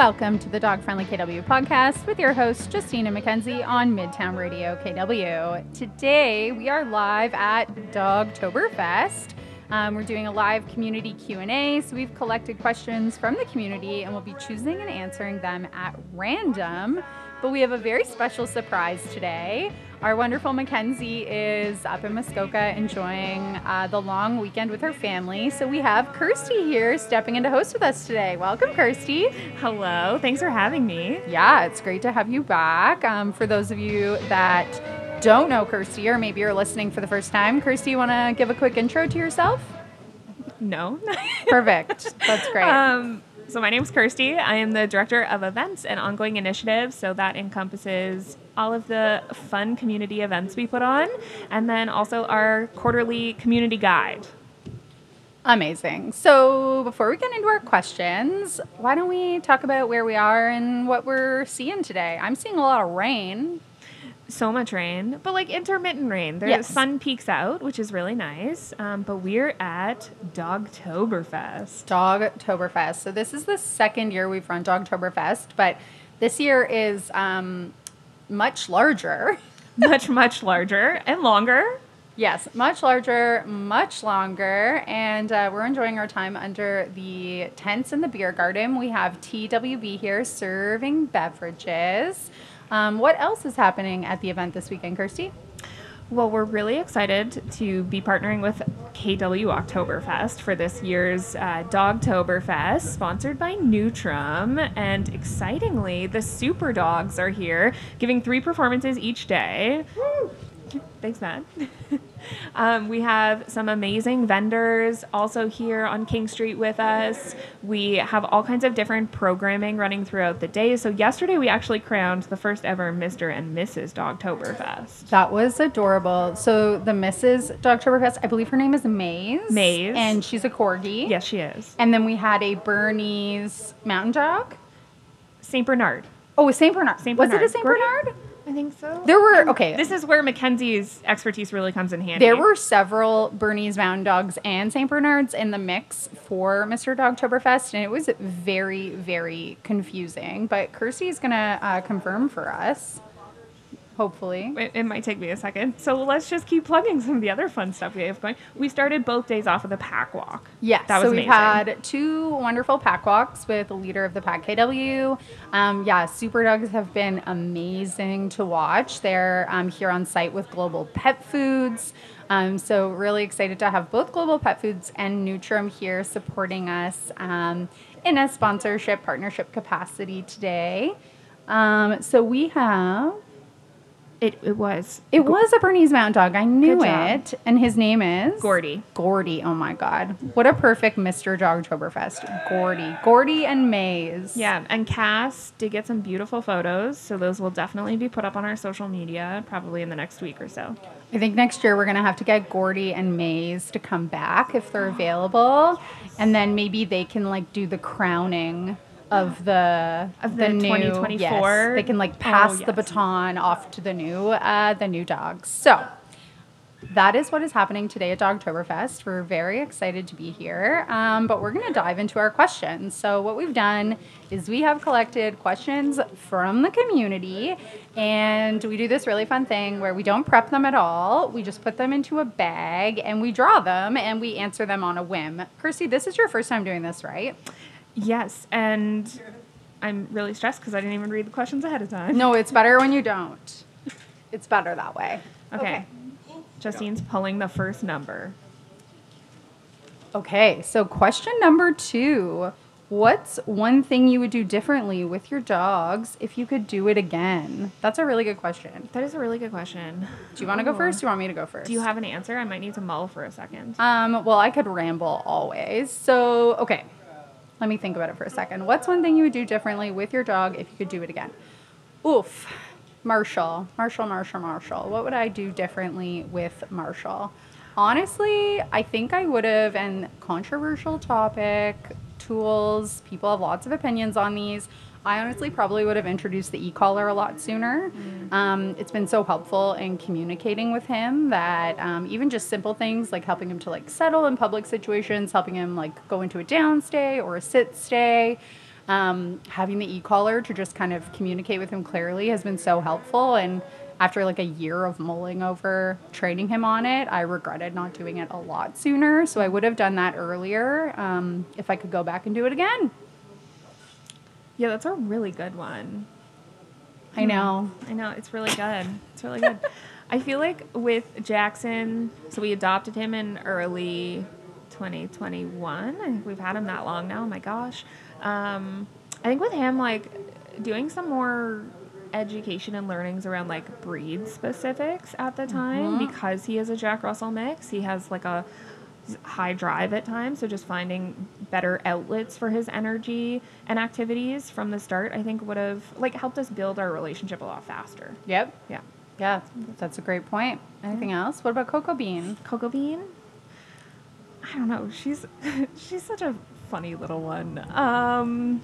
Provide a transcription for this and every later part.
Welcome to the Dog Friendly KW podcast with your host Justina McKenzie on Midtown Radio KW. Today we are live at Dogtoberfest. Um, we're doing a live community Q&A, so we've collected questions from the community and we'll be choosing and answering them at random. But we have a very special surprise today. Our wonderful Mackenzie is up in Muskoka enjoying uh, the long weekend with her family. So we have Kirsty here stepping in to host with us today. Welcome, Kirsty. Hello. Thanks for having me. Yeah, it's great to have you back. Um, for those of you that don't know Kirsty, or maybe you're listening for the first time, Kirsty, you want to give a quick intro to yourself? No. Perfect. That's great. Um, so, my name is Kirsty. I am the director of events and ongoing initiatives. So, that encompasses all of the fun community events we put on, and then also our quarterly community guide. Amazing. So, before we get into our questions, why don't we talk about where we are and what we're seeing today? I'm seeing a lot of rain. So much rain, but like intermittent rain. The Yes. sun peaks out, which is really nice. Um, but we're at Dogtoberfest. Dogtoberfest. So, this is the second year we've run Dogtoberfest, but this year is um, much larger. much, much larger and longer. Yes, much larger, much longer, and uh, we're enjoying our time under the tents in the beer garden. We have TWB here serving beverages. Um, what else is happening at the event this weekend, Kirsty? Well, we're really excited to be partnering with KW Oktoberfest for this year's uh, Dogtoberfest, sponsored by Nutram. And excitingly, the Super Dogs are here, giving three performances each day. Thanks, Matt. um, we have some amazing vendors also here on King Street with us. We have all kinds of different programming running throughout the day. So, yesterday we actually crowned the first ever Mr. and Mrs. Dogtoberfest. That was adorable. So the Mrs. Dogtoberfest, I believe her name is Maze. Maze. And she's a corgi. Yes, she is. And then we had a Bernese mountain dog. St. Bernard. Oh, a St. Bernard. Saint Bernard. Was it a St. Bernard? I think so. There were, okay. This is where Mackenzie's expertise really comes in handy. There were several Bernese Mountain Dogs and St. Bernards in the mix for Mr. Dogtoberfest, and it was very, very confusing. But Kirsty is going to uh, confirm for us, hopefully. It, it might take me a second. So let's just keep plugging some of the other fun stuff we have going. We started both days off with a pack walk. Yes, that was so we've amazing. had two wonderful pack walks with the leader of the pack KW. Um, yeah, Super Dogs have been amazing to watch. They're um, here on site with Global Pet Foods. Um, so really excited to have both Global Pet Foods and Nutram here supporting us um, in a sponsorship partnership capacity today. Um, so we have It, it was it was a Bernese Mountain Dog. I knew Good job. it, and his name is Gordy. Gordy. Oh my God. What a perfect Mr. Dogtoberfest. Gordy. Gordy and Maze. Yeah, and Cass did get some beautiful photos, so those will definitely be put up on our social media probably in the next week or so. I think next year we're going to have to get Gordy and Maze to come back if they're available. And then maybe they can like do the crowning of the Of the new 2024? Yes, they can like pass Oh, the baton off to the new uh, the new dogs. So that is what is happening today at Dogtoberfest. We're very excited to be here, um, but we're going to dive into our questions. So, what we've done is we have collected questions from the community, and we do this really fun thing where we don't prep them at all. We just put them into a bag and we draw them and we answer them on a whim. Kirsty, this is your first time doing this, right? Yes, and I'm really stressed because I didn't even read the questions ahead of time. No, it's better when you don't. It's better that way. Okay. Justine's pulling the first number. Okay, so question number two. What's one thing you would do differently with your dogs if you could do it again? That's a really good question. That is a really good question. Do you want to go first? Do you want me to go first? Do you have an answer? I might need to mull for a second. Um, well, I could ramble always. So, okay. Let me think about it for a second. What's one thing you would do differently with your dog if you could do it again? Oof. Marshall. Marshall, Marshall, Marshall. What would I do differently with Marshall? Honestly, I think I would have, and controversial topic, tools, people have lots of opinions on these. I honestly probably would have introduced the e-collar a lot sooner. Um, it's been so helpful in communicating with him that um, even just simple things like helping him to like settle in public situations, helping him like go into a down stay or a sit stay. um, having the e-collar to just kind of communicate with him clearly has been so helpful. And after like a year of mulling over training him on it, I regretted not doing it a lot sooner. So I would have done that earlier um, if I could go back and do it again. Yeah, that's a really good one. I know. I know it's really good. It's really good. I feel like with Jackson, so we adopted him in early 2021. I think we've had him that long now. Oh my gosh. Um, I think with him, like doing some more education and learnings around like breed specifics at the time because he is a Jack Russell mix. He has like a high drive at times, so just finding better outlets for his energy and activities from the start, I think would have like helped us build our relationship a lot faster. Yep. Yeah. Yeah, that's a great point. Anything else? What about Cocoa Bean? Cocoa Bean. I don't know. She's she's such a funny little one. Um.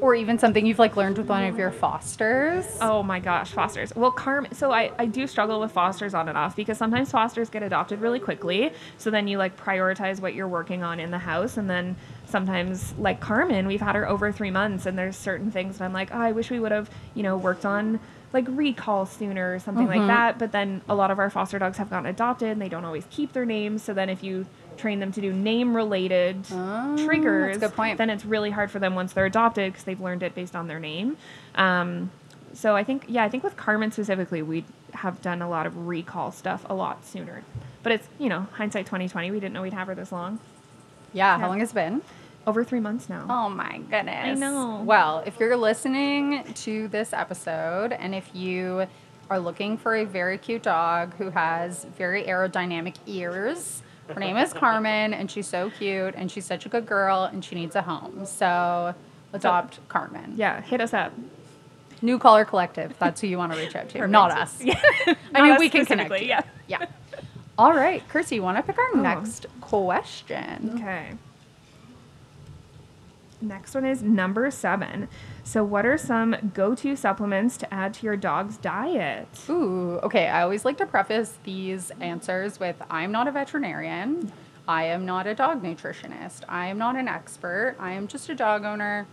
Or even something you've like learned with one of your fosters? Oh my gosh, fosters. Well, Carmen. So I I do struggle with fosters on and off because sometimes fosters get adopted really quickly. So then you like prioritize what you're working on in the house, and then sometimes like Carmen, we've had her over three months, and there's certain things that I'm like, oh, I wish we would have you know worked on like recall sooner or something like mm-hmm. that. But then a lot of our foster dogs have gotten adopted, and they don't always keep their names. So then if you train them to do name related Oh, triggers, that's a good point. then it's really hard for them once they're adopted because they've learned it based on their name. Um, so I think, yeah, I think with Carmen specifically, we have done a lot of recall stuff a lot sooner. But it's, you know, hindsight 2020. We didn't know we'd have her this long. Yeah, how long has it been? Over three months now. Oh my goodness. I know. Well, if you're listening to this episode and if you are looking for a very cute dog who has very aerodynamic ears, her name is Carmen and she's so cute and she's such a good girl and she needs a home. So adopt Carmen. Yeah, hit us up. New Caller Collective. That's who you want to reach out to, not us. Yeah. I Not mean, us we can connect. you. Yeah. Yeah. All right, Kirsty, you want to pick our Oh. next question? Okay. Next one is number seven. So, what are some go to supplements to add to your dog's diet? Ooh, okay. I always like to preface these answers with I'm not a veterinarian. I am not a dog nutritionist. I am not an expert. I am just a dog owner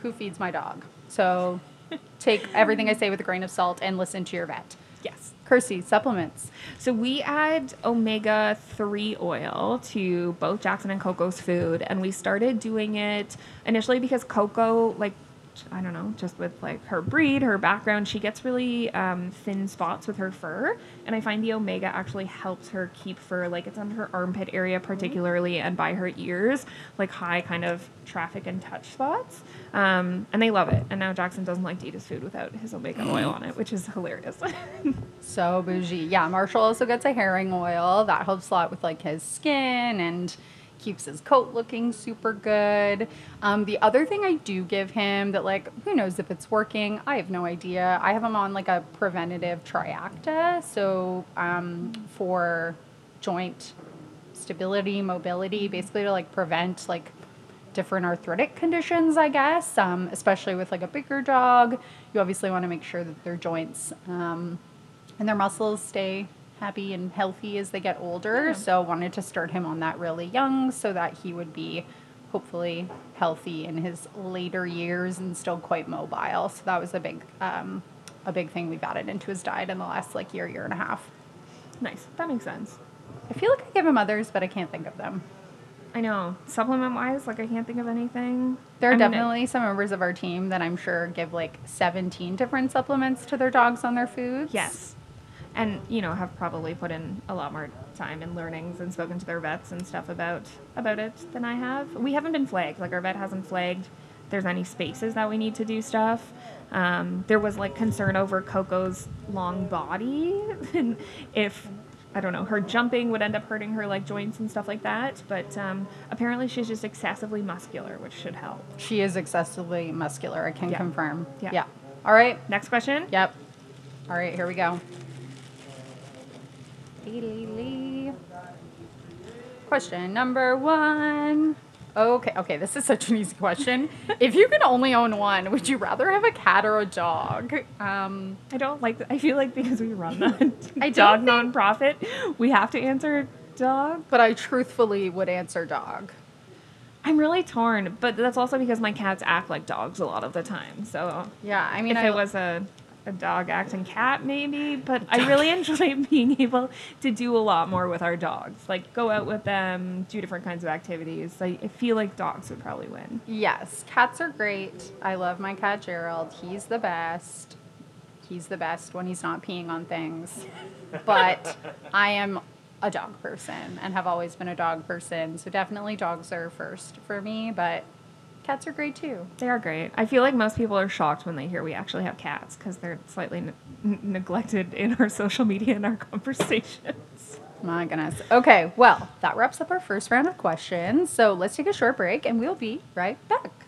who feeds my dog. So take everything I say with a grain of salt and listen to your vet. Yes. Kirsty, supplements. So we add omega 3 oil to both Jackson and Coco's food and we started doing it initially because Coco like I don't know, just with like her breed, her background, she gets really um, thin spots with her fur, and I find the omega actually helps her keep fur like it's under her armpit area particularly and by her ears, like high kind of traffic and touch spots, um, and they love it. And now Jackson doesn't like to eat his food without his omega oil on it, which is hilarious. So bougie. Yeah, Marshall also gets a herring oil. That helps a lot with like his skin and keeps his coat looking super good. Um, the other thing I do give him that like who knows if it's working? I have no idea. I have him on like a preventative triacta, so um, for joint stability, mobility, basically to like prevent like different arthritic conditions, I guess. Um, especially with like a bigger dog, you obviously want to make sure that their joints um, and their muscles stay happy and healthy as they get older. Yeah. So wanted to start him on that really young so that he would be hopefully healthy in his later years and still quite mobile. So that was a big um, a big thing we've added into his diet in the last like year, year and a half. nice, that makes sense. I feel like I give him others, but I can't think of them. I know. Supplement wise, like I can't think of anything. There are I mean, definitely some members of our team that I'm sure give like 17 different supplements to their dogs on their foods. yes. And you know, have probably put in a lot more time and learnings and spoken to their vets and stuff about about it than I have. We haven't been flagged. Like our vet hasn't flagged. There's any spaces that we need to do stuff. Um, there was like concern over Coco's long body and if I don't know her jumping would end up hurting her like joints and stuff like that. But um, apparently she's just excessively muscular, which should help. She is excessively muscular, I can Yeah. confirm. Yeah. Yeah. All right. Next question. Yep. All right, here we go. Question number one. Okay, okay, this is such an easy question. if you can only own one, would you rather have a cat or a dog? Um, I don't like. I feel like because we run the I dog don't nonprofit, we have to answer dog. but I truthfully would answer dog. I'm really torn, but that's also because my cats act like dogs a lot of the time. So Yeah, I mean, if I, it was a a dog acting cat, maybe. But I really enjoy being able to do a lot more with our dogs, like go out with them, do different kinds of activities. I, I feel like dogs would probably win. yes, cats are great. I love my cat Gerald. He's the best. He's the best when he's not peeing on things. But I am a dog person and have always been a dog person. So definitely dogs are first for me, but cats are great too. They are great. I feel like most people are shocked when they hear we actually have cats because they're slightly ne- neglected in our social media and our conversations. My goodness. Okay, well, that wraps up our first round of questions. So let's take a short break and we'll be right back.